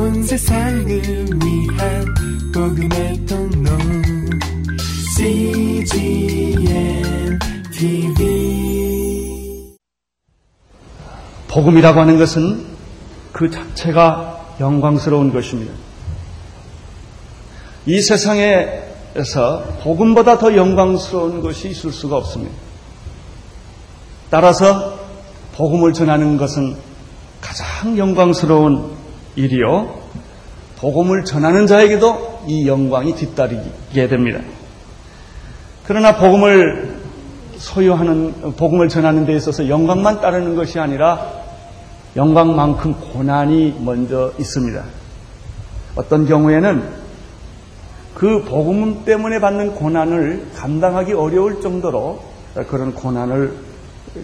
온 세상을 위한 복음의 통로 CGM TV 복음이라고 하는 것은 그 자체가 영광스러운 것입니다. 이 세상에서 복음보다 더 영광스러운 것이 있을 수가 없습니다. 따라서 복음을 전하는 것은 가장 영광스러운 일이요. 복음을 전하는 자에게도 이 영광이 뒤따르게 됩니다. 그러나 복음을 소유하는, 복음을 전하는 데 있어서 영광만 따르는 것이 아니라 영광만큼 고난이 먼저 있습니다. 어떤 경우에는 그 복음 때문에 받는 고난을 감당하기 어려울 정도로 그런 고난을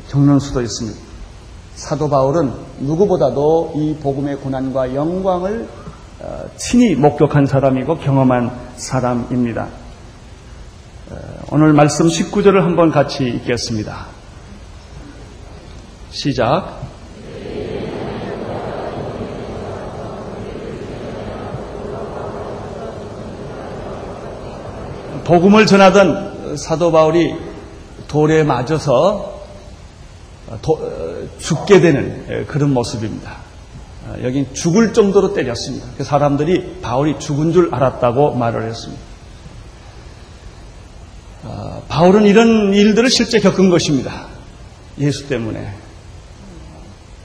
겪는 수도 있습니다. 사도 바울은 누구보다도 이 복음의 고난과 영광을 어, 친히 목격한 사람이고 경험한 사람입니다. 어, 오늘 말씀 19절을 한번 같이 읽겠습니다. 시작. 복음을 전하던 사도 바울이 돌에 맞아서 도, 죽게 되는 그런 모습입니다. 여긴 죽을 정도로 때렸습니다. 그 사람들이 바울이 죽은 줄 알았다고 말을 했습니다. 바울은 이런 일들을 실제 겪은 것입니다. 예수 때문에.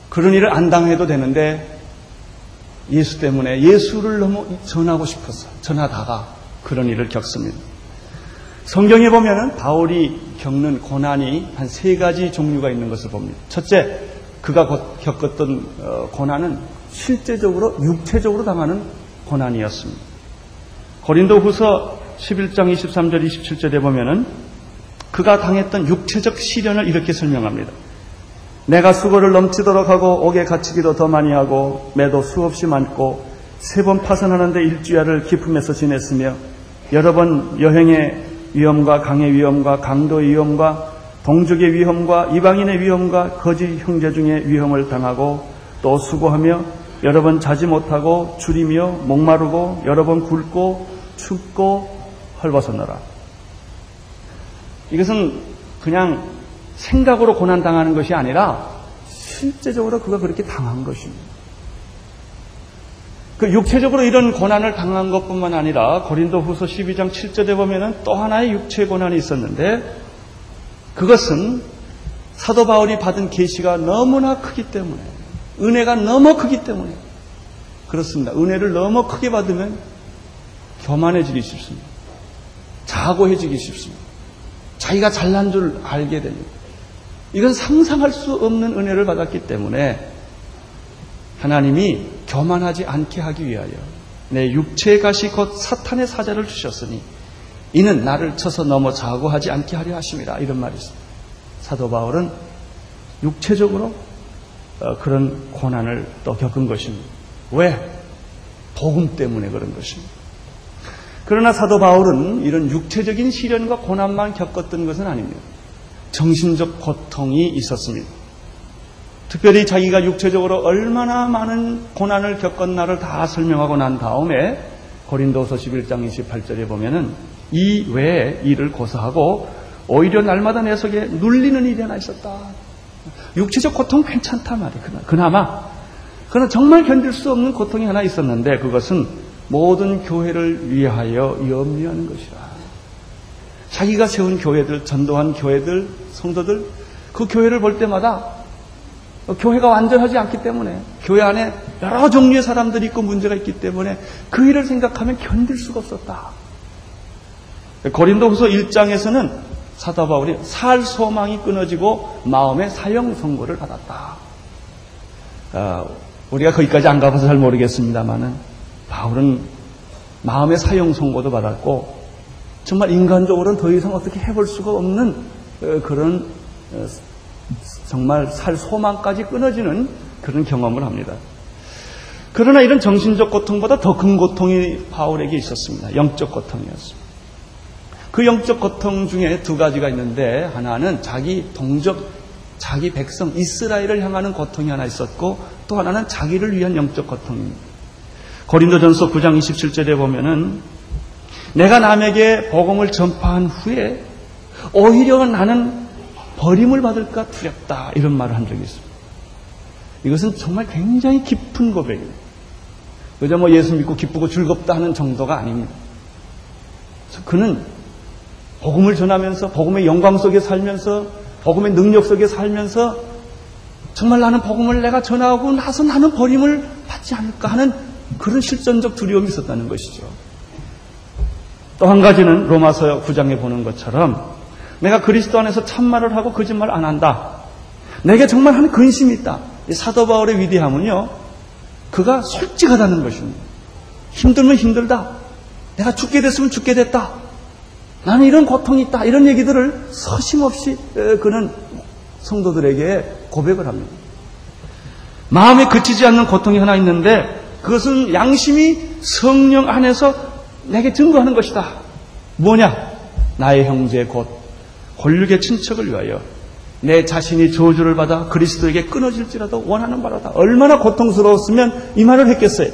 그런 일을 안 당해도 되는데 예수 때문에 예수를 너무 전하고 싶어서 전하다가 그런 일을 겪습니다. 성경에 보면은 바울이 겪는 고난이 한 세 가지 종류가 있는 것을 봅니다. 첫째, 그가 겪었던 어, 고난은 실제적으로 육체적으로 당하는 고난이었습니다. 고린도 후서 11장 23절 27절에 보면은 그가 당했던 육체적 시련을 이렇게 설명합니다. 내가 수고를 넘치도록 하고 옥에 갇히기도 더 많이 하고 매도 수없이 많고 세 번 파선하는데 일주야를 기품에서 지냈으며 여러 번 여행에 위험과 강의 위험과 강도의 위험과 동족의 위험과 이방인의 위험과 거짓 형제 중의 위험을 당하고 또 수고하며 여러 번 자지 못하고 줄이며 목마르고 여러 번 굶고 춥고 헐벗었노라. 이것은 그냥 생각으로 고난당하는 것이 아니라 실제적으로 그가 그렇게 당한 것입니다. 그 육체적으로 이런 고난을 당한 것뿐만 아니라 고린도 후서 12장 7절에 보면은 또 하나의 육체 고난이 있었는데 그것은 사도 바울이 받은 계시가 너무나 크기 때문에 은혜가 너무 크기 때문에 그렇습니다. 은혜를 너무 크게 받으면 교만해지기 쉽습니다. 자고해지기 쉽습니다. 자기가 잘난 줄 알게 됩니다. 이건 상상할 수 없는 은혜를 받았기 때문에 하나님이 교만하지 않게 하기 위하여 내 육체의 가시 곧 사탄의 사자를 주셨으니 이는 나를 쳐서 넘어 자고하지 않게 하려 하심이라 이런 말이 있습니다. 사도 바울은 육체적으로 어, 그런 고난을 또 겪은 것입니다. 왜? 복음 때문에 그런 것입니다. 그러나 사도 바울은 이런 육체적인 시련과 고난만 겪었던 것은 아닙니다. 정신적 고통이 있었습니다. 특별히 자기가 육체적으로 얼마나 많은 고난을 겪었나를 다 설명하고 난 다음에 고린도서 11장 28절에 보면은 이 외에 일을 고사하고 오히려 날마다 내 속에 눌리는 일이 하나 있었다. 육체적 고통 괜찮다 말이야. 그나마. 그러나 정말 견딜 수 없는 고통이 하나 있었는데 그것은 모든 교회를 위하여 염려하는 것이라. 자기가 세운 교회들, 전도한 교회들, 성도들, 그 교회를 볼 때마다 교회가 완전하지 않기 때문에 교회 안에 여러 종류의 사람들이 있고 문제가 있기 때문에 그 일을 생각하면 견딜 수가 없었다. 고린도후서 1장에서는 사도 바울이 살 소망이 끊어지고 마음의 사형 선고를 받았다. 어, 우리가 거기까지 안 가봐서 잘 모르겠습니다만은 바울은 마음의 사형 선고도 받았고 정말 인간적으로는 더 이상 어떻게 해볼 수가 없는 어, 그런 어, 정말 살 소망까지 끊어지는 그런 경험을 합니다. 그러나 이런 정신적 고통보다 더 큰 고통이 바울에게 있었습니다. 영적 고통이었습니다. 그 영적 고통 중에 두 가지가 있는데 하나는 자기 동족, 자기 백성 이스라엘을 향하는 고통이 하나 있었고 또 하나는 자기를 위한 영적 고통입니다. 고린도전서 9장 27절에 보면은 내가 남에게 복음을 전파한 후에 오히려 나는 버림을 받을까 두렵다 이런 말을 한 적이 있습니다. 이것은 정말 굉장히 깊은 고백입니다. 그저 뭐 예수 믿고 기쁘고 즐겁다 하는 정도가 아닙니다. 그는 복음을 전하면서 복음의 영광 속에 살면서 복음의 능력 속에 살면서 정말 나는 복음을 내가 전하고 나서 나는 버림을 받지 않을까 하는 그런 실전적 두려움이 있었다는 것이죠. 또 한 가지는 로마서 9장에 보는 것처럼 내가 그리스도 안에서 참말을 하고 거짓말 안 한다. 내게 정말 한 근심이 있다. 사도 바울의 위대함은요, 그가 솔직하다는 것입니다. 힘들면 힘들다. 내가 죽게 됐으면 죽게 됐다. 나는 이런 고통이 있다. 이런 얘기들을 서심없이 그는 성도들에게 고백을 합니다. 마음에 그치지 않는 고통이 하나 있는데 그것은 양심이 성령 안에서 내게 증거하는 것이다. 뭐냐? 나의 형제 곧 권력의 친척을 위하여 내 자신이 저주를 받아 그리스도에게 끊어질지라도 원하는 바로다. 얼마나 고통스러웠으면 이 말을 했겠어요.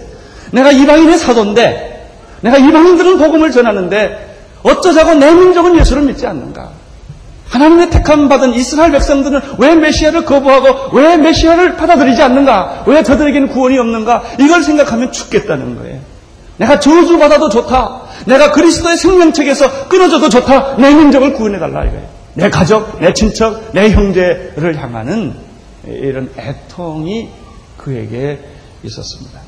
내가 이방인의 사도인데 내가 이방인들은 복음을 전하는데 어쩌자고 내 민족은 예수를 믿지 않는가? 하나님의 택함 받은 이스라엘 백성들은 왜 메시아를 거부하고 왜 메시아를 받아들이지 않는가? 왜 저들에게는 구원이 없는가? 이걸 생각하면 죽겠다는 거예요. 내가 저주받아도 좋다. 내가 그리스도의 생명책에서 끊어져도 좋다. 내 민족을 구원해달라 이거예요. 내 가족, 내 친척, 내 형제를 향하는 이런 애통이 그에게 있었습니다.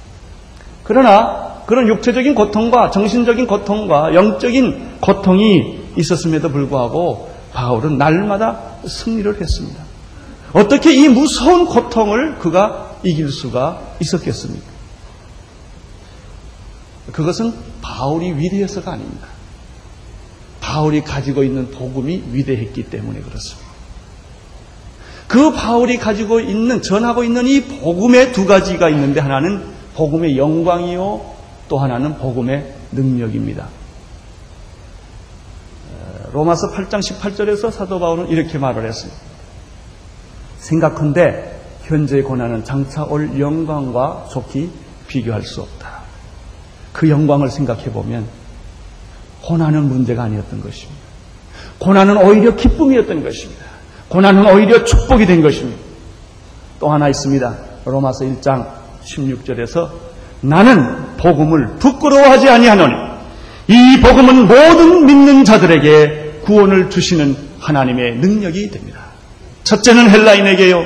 그러나 그런 육체적인 고통과 정신적인 고통과 영적인 고통이 있었음에도 불구하고 바울은 날마다 승리를 했습니다. 어떻게 이 무서운 고통을 그가 이길 수가 있었겠습니까? 그것은 바울이 위대해서가 아닙니다. 바울이 가지고 있는 복음이 위대했기 때문에 그렇습니다. 그 바울이 가지고 있는, 전하고 있는 이 복음의 두 가지가 있는데 하나는 복음의 영광이요, 또 하나는 복음의 능력입니다. 로마서 8장 18절에서 사도 바울은 이렇게 말을 했습니다. 생각한데 현재의 고난은 장차 올 영광과 속히 비교할 수 없다. 그 영광을 생각해 보면 고난은 문제가 아니었던 것입니다. 고난은 오히려 기쁨이었던 것입니다. 고난은 오히려 축복이 된 것입니다. 또 하나 있습니다. 로마서 1장 16절에서 나는 복음을 부끄러워하지 아니하노니 이 복음은 모든 믿는 자들에게 구원을 주시는 하나님의 능력이 됩니다. 첫째는 헬라인에게요,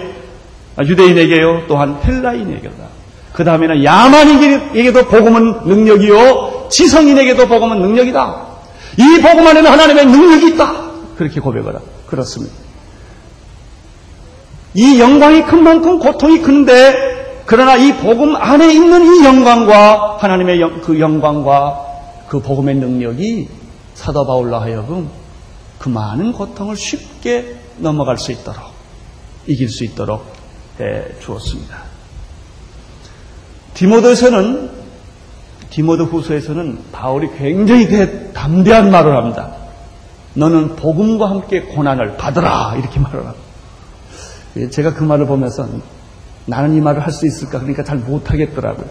유대인에게요, 또한 헬라인에게다. 그 다음에는 야만인에게도 복음은 능력이요, 지성인에게도 복음은 능력이다. 이 복음 안에는 하나님의 능력이 있다. 그렇게 고백을 하라. 그렇습니다. 이 영광이 큰 만큼 고통이 큰데, 그러나 이 복음 안에 있는 이 영광과 하나님의 영, 그 영광과 그 복음의 능력이 사도 바울로 하여금 그 많은 고통을 쉽게 넘어갈 수 있도록 이길 수 있도록 해 주었습니다. 디모데에서는 디모데 후서에서는 바울이 굉장히 담대한 말을 합니다. 너는 복음과 함께 고난을 받으라 이렇게 말을 합니다. 제가 그 말을 보면서 나는 이 말을 할 수 있을까 그러니까 잘 못하겠더라고요.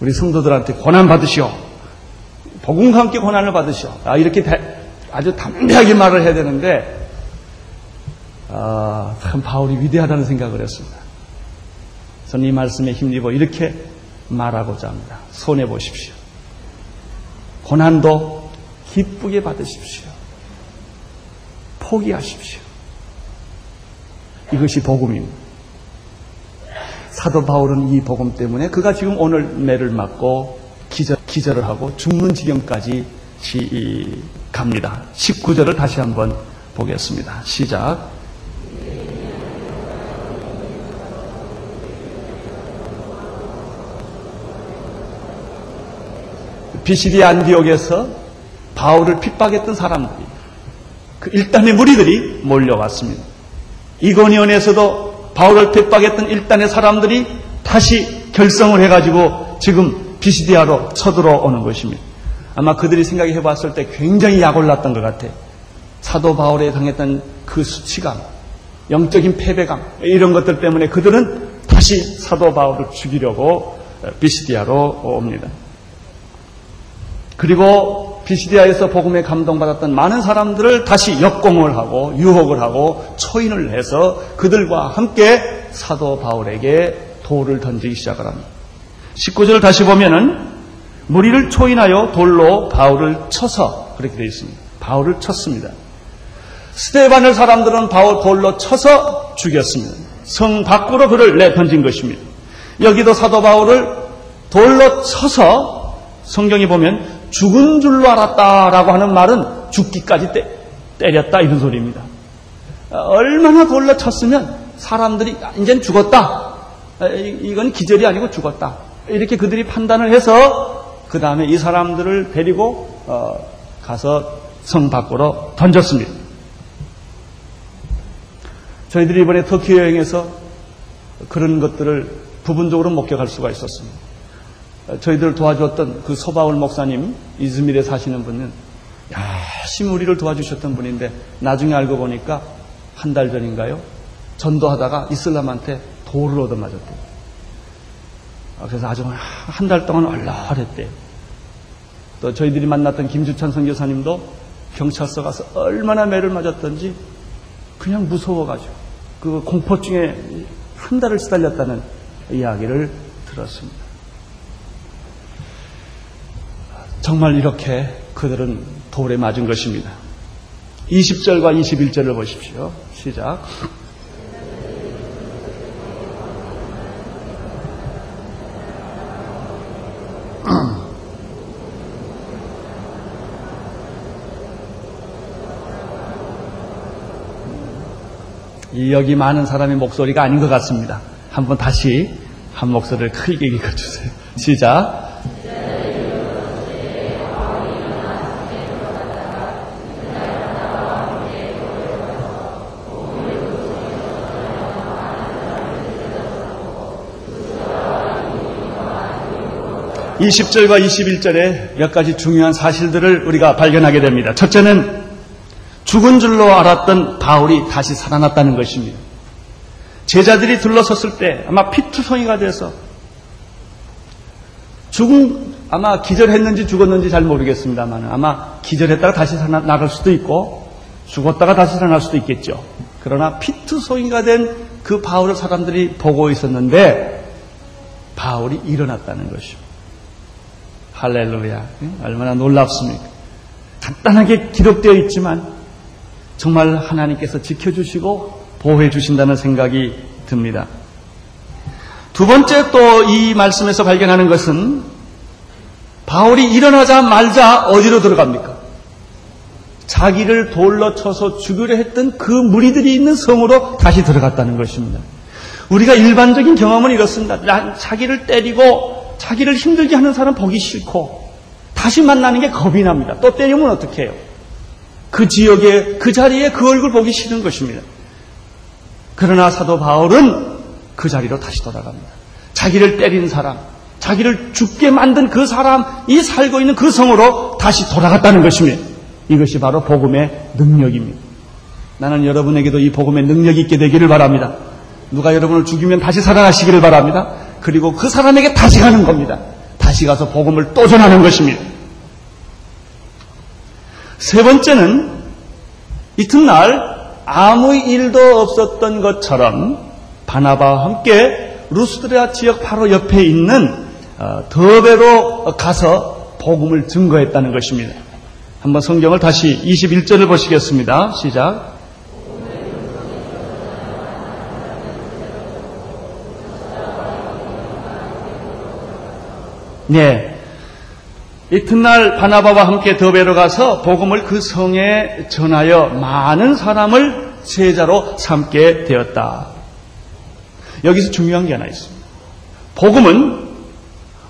우리 성도들한테 고난 받으시오. 복음과 함께 고난을 받으시오. 아, 이렇게 아주 담대하게 말을 해야 되는데 아, 참 바울이 위대하다는 생각을 했습니다. 저는 이 말씀에 힘입어 이렇게 말하고자 합니다. 손해 보십시오. 고난도 기쁘게 받으십시오. 포기하십시오. 이것이 복음입니다. 사도 바울은 이 복음 때문에 그가 지금 오늘 매를 맞고 기절, 기절을 하고 죽는 지경까지 갑니다. 19절을 다시 한번 보겠습니다. 시작. 비시디 안디옥에서 바울을 핍박했던 사람들이 그 일단의 무리들이 몰려왔습니다. 이고니온에서도 바울을 핍박했던 일단의 사람들이 다시 결성을 해가지고 지금 비시디아로 쳐들어오는 것입니다. 아마 그들이 생각해 봤을 때 굉장히 약올랐던 것 같아요. 사도 바울에 당했던 그 수치감, 영적인 패배감, 이런 것들 때문에 그들은 다시 사도 바울을 죽이려고 비시디아로 옵니다. 그리고 비시디아에서 복음에 감동받았던 많은 사람들을 다시 역공을 하고 유혹을 하고 초인을 해서 그들과 함께 사도 바울에게 돌을 던지기 시작을 합니다. 19절을 다시 보면은 무리를 초인하여 돌로 바울을 쳐서 그렇게 되어 있습니다. 바울을 쳤습니다. 스테반을 사람들은 바울 돌로 쳐서 죽였습니다. 성 밖으로 그를 내던진 것입니다. 여기도 사도 바울을 돌로 쳐서 성경이 보면 죽은 줄로 알았다라고 하는 말은 죽기까지 때, 때렸다 이런 소리입니다. 얼마나 돌로 쳤으면 사람들이 이젠 죽었다. 이건 기절이 아니고 죽었다. 이렇게 그들이 판단을 해서 그 다음에 이 사람들을 데리고 어, 가서 성 밖으로 던졌습니다. 저희들이 이번에 터키 여행에서 그런 것들을 부분적으로 목격할 수가 있었습니다. 저희들 도와주었던 그 소바울 목사님, 이즈밀에 사시는 분은 열심히 우리를 도와주셨던 분인데 나중에 알고 보니까 한 달 전인가요? 전도하다가 이슬람한테 돌을 얻어맞았대요. 아, 그래서 아주 한 달 동안 얼얼했대요. 또 저희들이 만났던 김주찬 선교사님도 경찰서 가서 얼마나 매를 맞았던지 그냥 무서워가지고 그 공포증에 한 달을 시달렸다는 이야기를 들었습니다. 정말 이렇게 그들은 돌에 맞은 것입니다. 20절과 21절을 보십시오. 시작. 여기 많은 사람의 목소리가 아닌 것 같습니다. 한번 다시 한 목소리를 크게 읽어주세요. 시작. 20절과 21절에 몇 가지 중요한 사실들을 우리가 발견하게 됩니다. 첫째는 죽은 줄로 알았던 바울이 다시 살아났다는 것입니다. 제자들이 둘러섰을 때 아마 피투성이가 돼서 죽은 아마 기절했는지 죽었는지 잘 모르겠습니다만 아마 기절했다가 다시 살아나갈 수도 있고 죽었다가 다시 살아날 수도 있겠죠. 그러나 피투성이가 된 그 바울을 사람들이 보고 있었는데 바울이 일어났다는 것입니다. 할렐루야. 얼마나 놀랍습니까? 간단하게 기록되어 있지만 정말 하나님께서 지켜주시고 보호해 주신다는 생각이 듭니다. 두 번째 또 이 말씀에서 발견하는 것은 바울이 일어나자 말자 어디로 들어갑니까? 자기를 돌로 쳐서 죽으려 했던 그 무리들이 있는 성으로 다시 들어갔다는 것입니다. 우리가 일반적인 경험은 이렇습니다. 자기를 때리고 자기를 힘들게 하는 사람 보기 싫고 다시 만나는 게 겁이 납니다. 또 때리면 어떻게 해요? 그 지역에 그 자리에 그 얼굴 보기 싫은 것입니다. 그러나 사도 바울은 그 자리로 다시 돌아갑니다. 자기를 때린 사람, 자기를 죽게 만든 그 사람이 살고 있는 그 성으로 다시 돌아갔다는 것입니다. 이것이 바로 복음의 능력입니다. 나는 여러분에게도 이 복음의 능력이 있게 되기를 바랍니다. 누가 여러분을 죽이면 다시 살아나시기를 바랍니다. 그리고 그 사람에게 다시 가는 겁니다. 다시 가서 복음을 또 전하는 것입니다. 세 번째는 이튿날 아무 일도 없었던 것처럼 바나바와 함께 루스드라 지역 바로 옆에 있는 어, 더베로 가서 복음을 증거했다는 것입니다. 한번 성경을 다시 21절을 보시겠습니다. 시작. 네. 이튿날 바나바와 함께 더베로 가서 복음을 그 성에 전하여 많은 사람을 세자로 삼게 되었다. 여기서 중요한 게 하나 있습니다. 복음은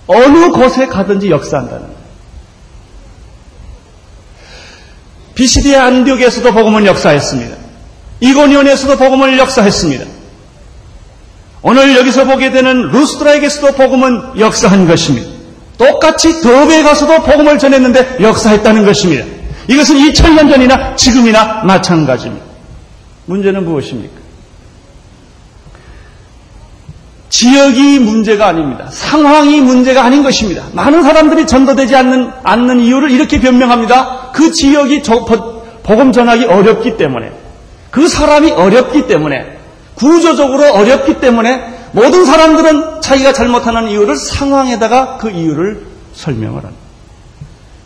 어느 곳에 가든지 역사한다는 거예요. 비시디의 안디옥에서도 복음은 역사했습니다. 이고니온에서도 복음을 역사했습니다. 오늘 여기서 보게 되는 루스드라에게서도 복음은 역사한 것입니다. 똑같이 더베에 가서도 복음을 전했는데 역사했다는 것입니다. 이것은 2000년 전이나 지금이나 마찬가지입니다. 문제는 무엇입니까? 지역이 문제가 아닙니다. 상황이 문제가 아닌 것입니다. 많은 사람들이 전도되지 않는, 않는 이유를 이렇게 변명합니다. 그 지역이 저, 복음 전하기 어렵기 때문에, 그 사람이 어렵기 때문에, 구조적으로 어렵기 때문에 모든 사람들은 자기가 잘못하는 이유를 상황에다가 그 이유를 설명을 합니다.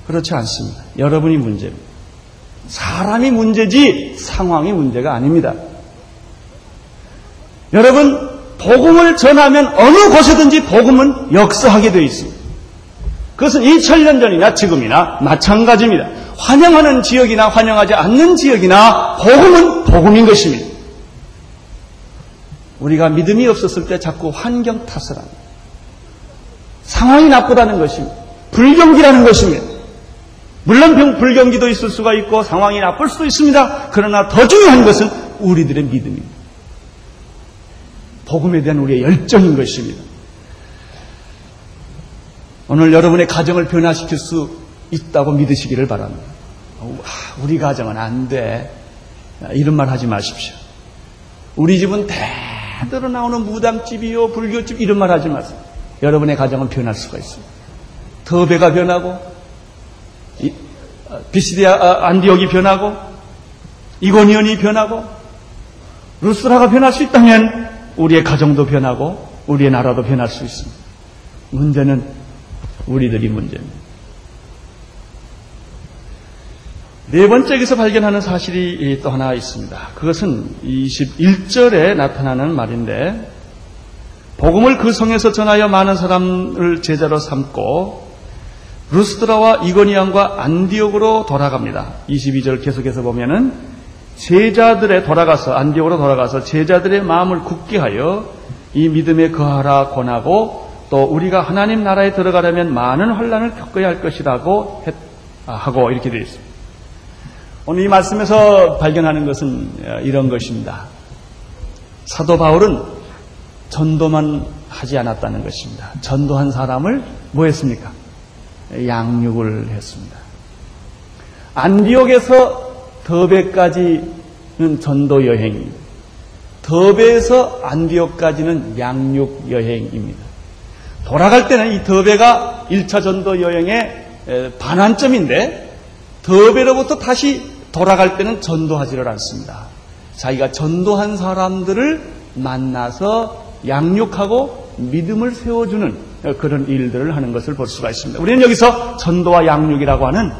그렇지 않습니다. 여러분이 문제입니다. 사람이 문제지 상황이 문제가 아닙니다. 여러분, 복음을 전하면 어느 곳에든지 복음은 역사하게 되어 있습니다. 그것은 2000년 전이나 지금이나 마찬가지입니다. 환영하는 지역이나 환영하지 않는 지역이나 복음은 복음인 것입니다. 우리가 믿음이 없었을 때 자꾸 환경 탓을 합니다. 상황이 나쁘다는 것입니다. 불경기라는 것입니다. 물론 불경기도 있을 수가 있고 상황이 나쁠 수도 있습니다. 그러나 더 중요한 것은 우리들의 믿음입니다. 복음에 대한 우리의 열정인 것입니다. 오늘 여러분의 가정을 변화시킬 수 있다고 믿으시기를 바랍니다. 우리 가정은 안 돼. 이런 말 하지 마십시오. 우리 집은 대 대로 나오는 무당집이요, 불교집 이런 말 하지 마세요. 여러분의 가정은 변할 수가 있습니다. 더 배가 변하고, 비시디아 아, 안디옥이 변하고, 이고니언이 변하고, 루스라가 변할 수 있다면 우리의 가정도 변하고 우리의 나라도 변할 수 있습니다. 문제는 우리들이 문제입니다. 네 번째 에서 발견하는 사실이 또 하나 있습니다. 그것은 21절에 나타나는 말인데, 복음을 그 성에서 전하여 많은 사람을 제자로 삼고, 루스드라와 이고니안과 안디옥으로 돌아갑니다. 22절 계속해서 보면은, 제자들의 돌아가서 안디옥으로 돌아가서 제자들의 마음을 굳게 하여 이 믿음에 거하라 권하고 또 우리가 하나님 나라에 들어가려면 많은 혼란을 겪어야 할 것이라고 했, 아, 하고 이렇게 되어 있습니다. 오늘 이 말씀에서 발견하는 것은 어, 이런 것입니다. 사도 바울은 전도만 하지 않았다는 것입니다. 전도한 사람을 뭐 했습니까? 양육을 했습니다. 안디옥에서 더베까지는 전도 여행입니다. 더베에서 안디옥까지는 양육 여행입니다. 돌아갈 때는 이 더베가 1차 전도 여행의 반환점인데 더베로부터 다시 돌아갈 때는 전도하지를 않습니다. 자기가 전도한 사람들을 만나서 양육하고 믿음을 세워주는 그런 일들을 하는 것을 볼 수가 있습니다. 우리는 여기서 전도와 양육이라고 하는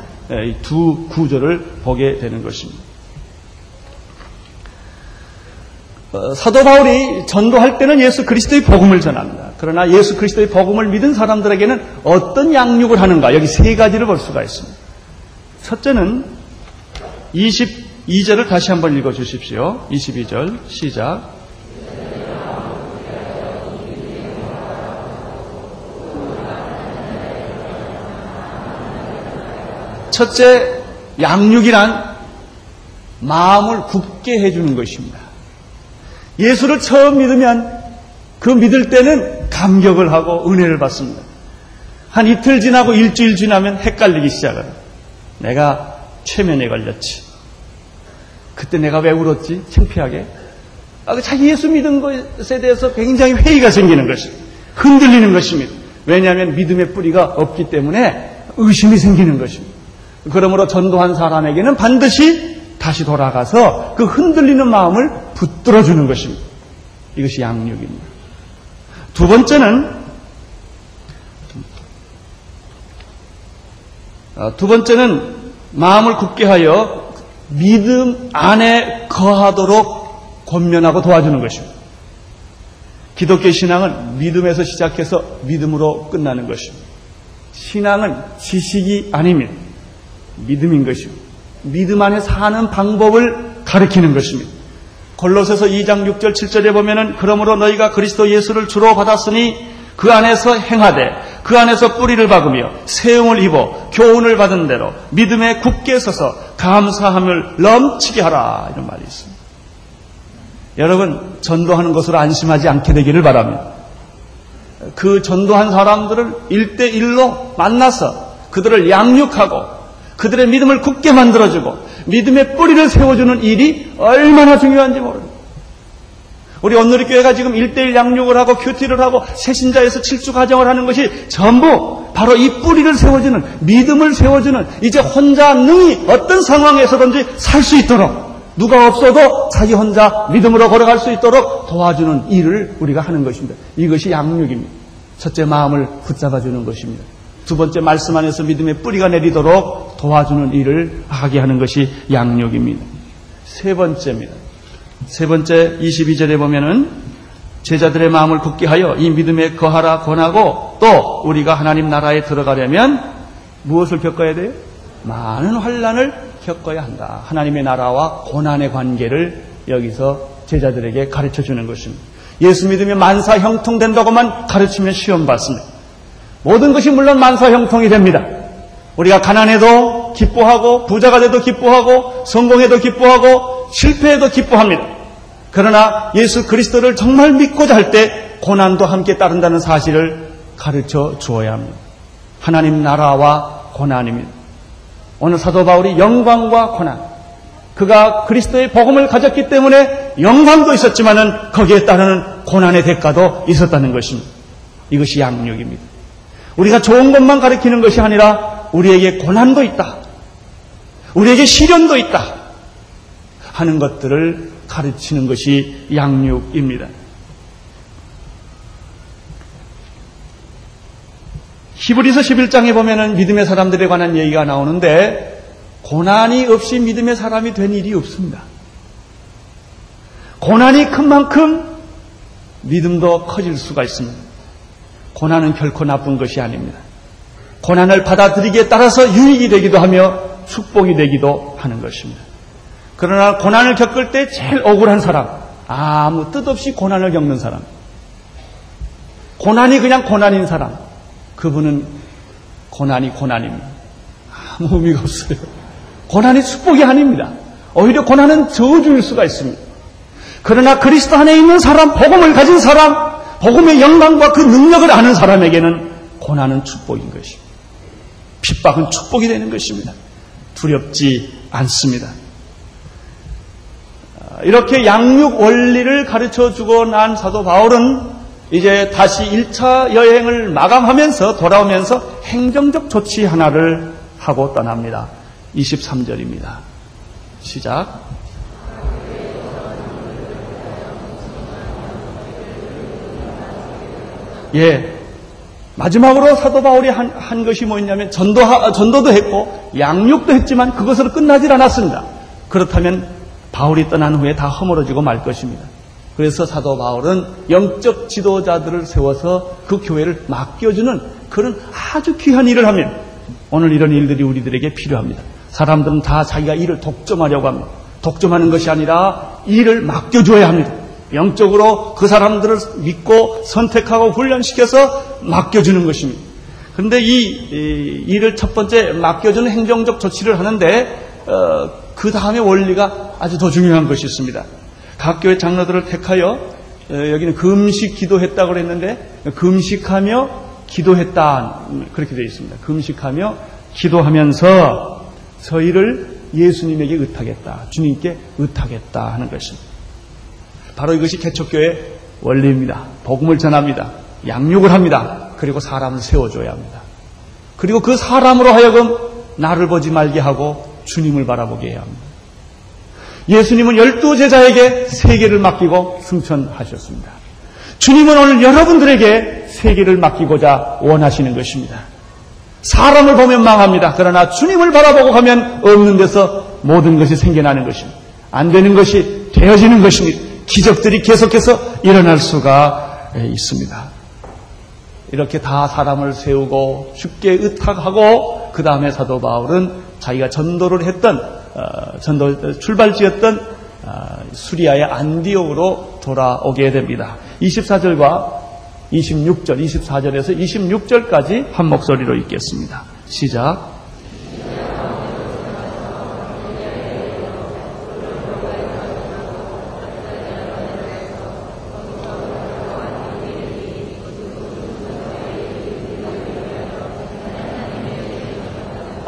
두 구조를 보게 되는 것입니다. 어, 사도 바울이 전도할 때는 예수 그리스도의 복음을 전합니다. 그러나 예수 그리스도의 복음을 믿은 사람들에게는 어떤 양육을 하는가? 여기 세 가지를 볼 수가 있습니다. 첫째는 22절을 다시 한번 읽어 주십시오. 22절 시작. 첫째, 양육이란 마음을 굳게 해주는 것입니다. 예수를 처음 믿으면 그 믿을 때는 감격을 하고 은혜를 받습니다. 한 이틀 지나고 일주일 지나면 헷갈리기 시작해요. 내가 최면에 걸렸지. 그때 내가 왜 울었지? 창피하게. 아, 그 자기 예수 믿은 것에 대해서 굉장히 회의가 생기는 것입니다. 흔들리는 것입니다. 왜냐하면 믿음의 뿌리가 없기 때문에 의심이 생기는 것입니다. 그러므로 전도한 사람에게는 반드시 다시 돌아가서 그 흔들리는 마음을 붙들어 주는 것입니다. 이것이 양육입니다. 두 번째는 어, 두 번째는 마음을 굳게 하여 믿음 안에 거하도록 권면하고 도와주는 것입니다. 기독교 신앙은 믿음에서 시작해서 믿음으로 끝나는 것입니다. 신앙은 지식이 아닙니다. 믿음인 것이고 믿음 안에 사는 방법을 가르치는 것입니다. 골로새서 2장 6절 7절에 보면은 그러므로 너희가 그리스도 예수를 주로 받았으니 그 안에서 행하되 그 안에서 뿌리를 박으며 세움을 입어 교훈을 받은 대로 믿음에 굳게 서서 감사함을 넘치게 하라 이런 말이 있습니다. 여러분 전도하는 것으로 안심하지 않게 되기를 바랍니다. 그 전도한 사람들을 일대일로 만나서 그들을 양육하고 그들의 믿음을 굳게 만들어주고 믿음의 뿌리를 세워주는 일이 얼마나 중요한지 모릅니다. 우리 온누리 교회가 지금 일대일 양육을 하고 큐티를 하고 새신자에서 칠주 가정을 하는 것이 전부 바로 이 뿌리를 세워주는 믿음을 세워주는 이제 혼자 능히 어떤 상황에서든지 살 수 있도록 누가 없어도 자기 혼자 믿음으로 걸어갈 수 있도록 도와주는 일을 우리가 하는 것입니다. 이것이 양육입니다. 첫째 마음을 붙잡아 주는 것입니다. 두 번째 말씀 안에서 믿음의 뿌리가 내리도록 도와주는 일을 하게 하는 것이 양육입니다. 세 번째입니다. 세 번째 22절에 보면은 제자들의 마음을 굳게 하여 이 믿음에 거하라 권하고 또 우리가 하나님 나라에 들어가려면 무엇을 겪어야 돼요? 많은 환란을 겪어야 한다. 하나님의 나라와 고난의 관계를 여기서 제자들에게 가르쳐 주는 것입니다. 예수 믿으면 만사 형통된다고만 가르치면 시험 받습니다. 모든 것이 물론 만사 형통이 됩니다. 우리가 가난해도 기뻐하고 부자가 돼도 기뻐하고 성공해도 기뻐하고 실패해도 기뻐합니다. 그러나 예수 그리스도를 정말 믿고자 할 때 고난도 함께 따른다는 사실을 가르쳐 주어야 합니다. 하나님 나라와 고난입니다. 오늘 사도 바울이 영광과 고난, 그가 그리스도의 복음을 가졌기 때문에 영광도 있었지만은 거기에 따르는 고난의 대가도 있었다는 것입니다. 이것이 양육입니다. 우리가 좋은 것만 가르치는 것이 아니라 우리에게 고난도 있다. 우리에게 시련도 있다. 하는 것들을 가르치는 것이 양육입니다. 히브리서 11장에 보면은 믿음의 사람들에 관한 얘기가 나오는데 고난이 없이 믿음의 사람이 된 일이 없습니다. 고난이 큰 만큼 믿음도 커질 수가 있습니다. 고난은 결코 나쁜 것이 아닙니다. 고난을 받아들이기에 따라서 유익이 되기도 하며 축복이 되기도 하는 것입니다. 그러나 고난을 겪을 때 제일 억울한 사람, 아무 뜻 없이 고난을 겪는 사람, 고난이 그냥 고난인 사람, 그분은 고난이 고난입니다. 아무 의미가 없어요. 고난이 축복이 아닙니다. 오히려 고난은 저주일 수가 있습니다. 그러나 그리스도 안에 있는 사람, 복음을 가진 사람, 복음의 영광과 그 능력을 아는 사람에게는 고난은 축복인 것입니다. 핍박은 축복이 되는 것입니다. 두렵지 않습니다. 이렇게 양육 원리를 가르쳐 주고 난 사도 바울은 이제 다시 1차 여행을 마감하면서 돌아오면서 행정적 조치 하나를 하고 떠납니다. 23절입니다. 시작. 예. 마지막으로 사도 바울이 한, 한 것이 뭐였냐면 전도, 전도도 했고 양육도 했지만 그것으로 끝나질 않았습니다. 그렇다면 바울이 떠난 후에 다 허물어지고 말 것입니다. 그래서 사도 바울은 영적 지도자들을 세워서 그 교회를 맡겨주는 그런 아주 귀한 일을 하면 오늘 이런 일들이 우리들에게 필요합니다. 사람들은 다 자기가 일을 독점하려고 합니다. 독점하는 것이 아니라 일을 맡겨줘야 합니다. 영적으로 그 사람들을 믿고 선택하고 훈련시켜서 맡겨주는 것입니다. 그런데 이, 이, 일을 첫 번째 맡겨주는 행정적 조치를 하는데 어, 그 다음에 원리가 아주 더 중요한 것이 있습니다. 각 교회 장로들을 택하여 어, 여기는 금식 기도했다고 그랬는데 금식하며 기도했다 그렇게 되어 있습니다. 금식하며 기도하면서 저희를 예수님에게 의탁했다. 주님께 의탁했다 하는 것입니다. 바로 이것이 개척교회 원리입니다. 복음을 전합니다. 양육을 합니다. 그리고 사람을 세워줘야 합니다. 그리고 그 사람으로 하여금 나를 보지 말게 하고 주님을 바라보게 해야 합니다. 예수님은 열두 제자에게 세계를 맡기고 승천하셨습니다. 주님은 오늘 여러분들에게 세계를 맡기고자 원하시는 것입니다. 사람을 보면 망합니다. 그러나 주님을 바라보고 가면 없는 데서 모든 것이 생겨나는 것입니다. 안 되는 것이 되어지는 것입니다. 기적들이 계속해서 일어날 수가 있습니다. 이렇게 다 사람을 세우고 쉽게 의탁하고 그 다음에 사도 바울은 자기가 전도를 했던 어, 전도 출발지였던 어, 수리아의 안디옥으로 돌아오게 됩니다. 24절과 26절, 24절에서 26절까지 한 목소리로 읽겠습니다. 시작.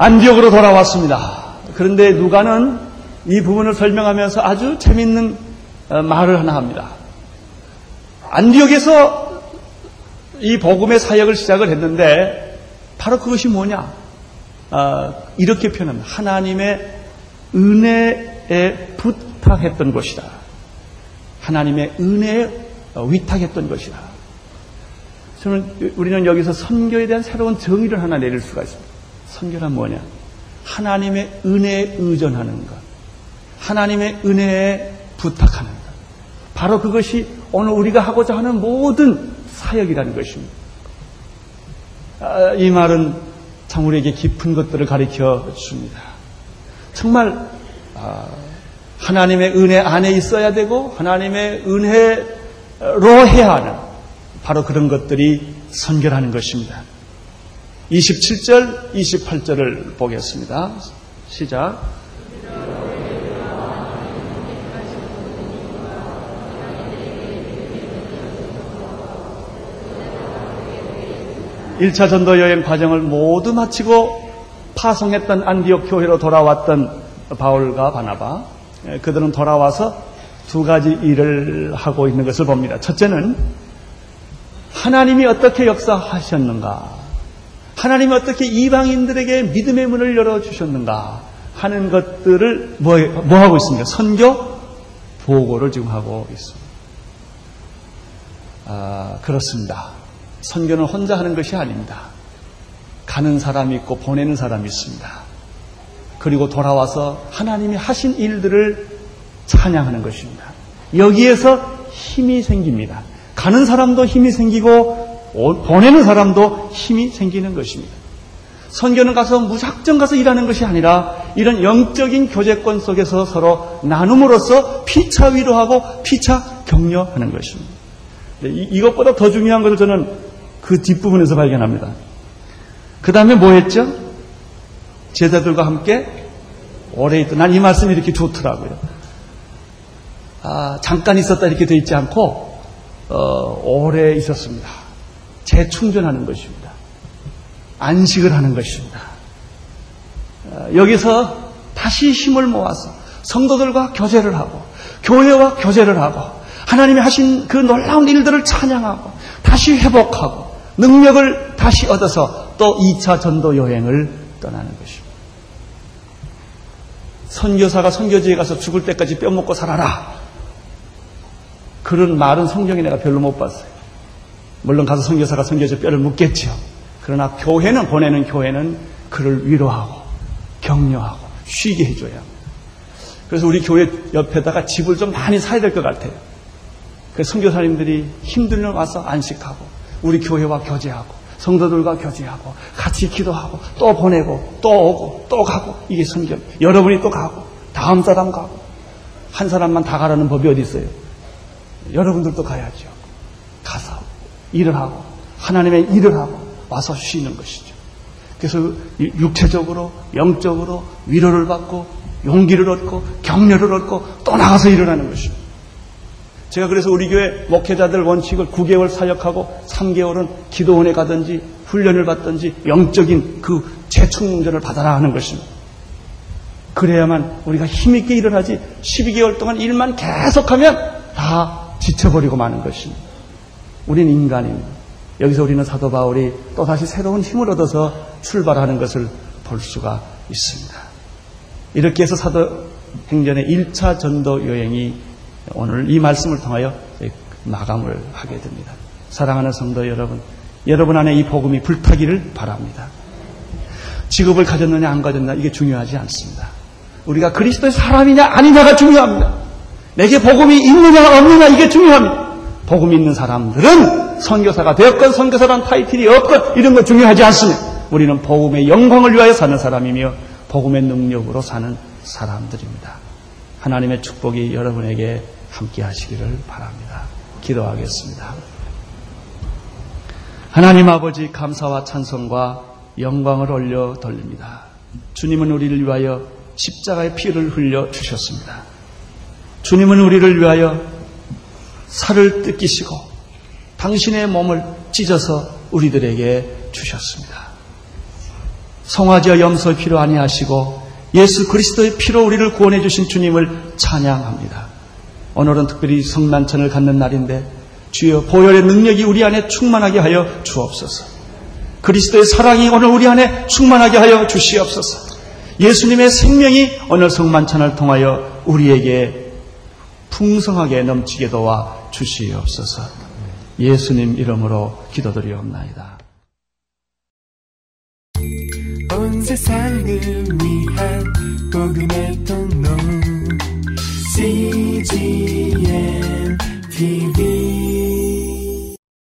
안디옥으로 돌아왔습니다. 그런데 누가는 이 부분을 설명하면서 아주 재밌는 어, 말을 하나 합니다. 안디옥에서 이 복음의 사역을 시작을 했는데 바로 그것이 뭐냐? 아, 이렇게 표현합니다. 하나님의 은혜에 부탁했던 것이다. 하나님의 은혜에 위탁했던 것이다. 저는 우리는 여기서 선교에 대한 새로운 정의를 하나 내릴 수가 있습니다. 선교란 뭐냐? 하나님의 은혜에 의존하는 것. 하나님의 은혜에 부탁하는 것. 바로 그것이 오늘 우리가 하고자 하는 모든 사역이라는 것입니다. 아, 이 말은 참 우리에게 깊은 것들을 가르쳐 줍니다. 정말 아, 하나님의 은혜 안에 있어야 되고 하나님의 은혜로 해야 하는 바로 그런 것들이 선결하는 것입니다. 27절, 28절을 보겠습니다. 시작. 1차 전도 여행 과정을 모두 마치고 파송했던 안디옥 교회로 돌아왔던 바울과 바나바 예, 그들은 돌아와서 두 가지 일을 하고 있는 것을 봅니다. 첫째는 하나님이 어떻게 역사하셨는가 하나님이 어떻게 이방인들에게 믿음의 문을 열어주셨는가 하는 것들을 뭐, 뭐 하고 있습니까? 선교 보고를 지금 하고 있습니다. 아, 그렇습니다. 선교는 혼자 하는 것이 아닙니다. 가는 사람이 있고 보내는 사람이 있습니다. 그리고 돌아와서 하나님이 하신 일들을 찬양하는 것입니다. 여기에서 힘이 생깁니다. 가는 사람도 힘이 생기고 보내는 사람도 힘이 생기는 것입니다. 선교는 가서 무작정 가서 일하는 것이 아니라 이런 영적인 교제권 속에서 서로 나눔으로써 피차 위로하고 피차 격려하는 것입니다. 이것보다 더 중요한 것을 저는 그 뒷부분에서 발견합니다. 그 다음에 뭐 했죠? 제자들과 함께 오래 있던, 난 이 말씀이 이렇게 좋더라고요. 아, 잠깐 있었다 이렇게 되어 있지 않고, 어, 오래 있었습니다. 재충전하는 것입니다. 안식을 하는 것입니다. 어, 여기서 다시 힘을 모아서 성도들과 교제를 하고, 교회와 교제를 하고, 하나님이 하신 그 놀라운 일들을 찬양하고, 다시 회복하고, 능력을 다시 얻어서 또 2차 전도 여행을 떠나는 것입니다. 선교사가 선교지에 가서 죽을 때까지 뼈 먹고 살아라. 그런 말은 성경에 내가 별로 못 봤어요. 물론 가서 선교사가 선교지 뼈를 묻겠죠. 그러나 교회는 보내는 교회는 그를 위로하고 격려하고 쉬게 해줘야 합니다. 그래서 우리 교회 옆에다가 집을 좀 많이 사야 될 것 같아요. 그 선교사님들이 힘들면 와서 안식하고 우리 교회와 교제하고 성도들과 교제하고 같이 기도하고 또 보내고 또 오고 또 가고 이게 성경. 여러분이 또 가고 다음 사람 가고 한 사람만 다 가라는 법이 어디 있어요? 여러분들도 가야죠. 일을 하고 하나님의 일을 하고 와서 쉬는 것이죠. 그래서 육체적으로 영적으로 위로를 받고 용기를 얻고 격려를 얻고 또 나가서 하는 것입니다. 제가 그래서 우리 교회 목회자들 원칙을 9개월 사역하고 3개월은 기도원에 가든지 훈련을 받든지 영적인 그 재충전을 받아라 하는 것입니다. 그래야만 우리가 힘있게 일을 하지 12개월 동안 일만 계속하면 다 지쳐버리고 마는 것입니다. 우리는 인간입니다. 여기서 우리는 사도 바울이 또다시 새로운 힘을 얻어서 출발하는 것을 볼 수가 있습니다. 이렇게 해서 사도 행전의 1차 전도 여행이 오늘 이 말씀을 통하여 마감을 하게 됩니다. 사랑하는 성도 여러분, 여러분 안에 이 복음이 불타기를 바랍니다. 직업을 가졌느냐 안 가졌느냐 이게 중요하지 않습니다. 우리가 그리스도의 사람이냐 아니냐가 중요합니다. 내게 복음이 있느냐 없느냐 이게 중요합니다. 복음이 있는 사람들은 선교사가 되었건 선교사란 타이틀이 없건 이런 거 중요하지 않습니다. 우리는 복음의 영광을 위하여 사는 사람이며 복음의 능력으로 사는 사람들입니다. 하나님의 축복이 여러분에게 함께 하시기를 바랍니다. 기도하겠습니다. 하나님 아버지 감사와 찬송과 영광을 올려 돌립니다. 주님은 우리를 위하여 십자가의 피를 흘려 주셨습니다. 주님은 우리를 위하여 살을 뜯기시고 당신의 몸을 찢어서 우리들에게 주셨습니다. 성화지와 염소 필요 아니하시고 예수 그리스도의 피로 우리를 구원해 주신 주님을 찬양합니다. 오늘은 특별히 성만찬을 갖는 날인데 주여 보혈의 능력이 우리 안에 충만하게 하여 주옵소서. 그리스도의 사랑이 오늘 우리 안에 충만하게 하여 주시옵소서. 예수님의 생명이 오늘 성만찬을 통하여 우리에게 풍성하게 넘치게 도와 주시옵소서. 예수님 이름으로 기도드리옵나이다. 온 세상을 위한 복음의 통로 CGM TV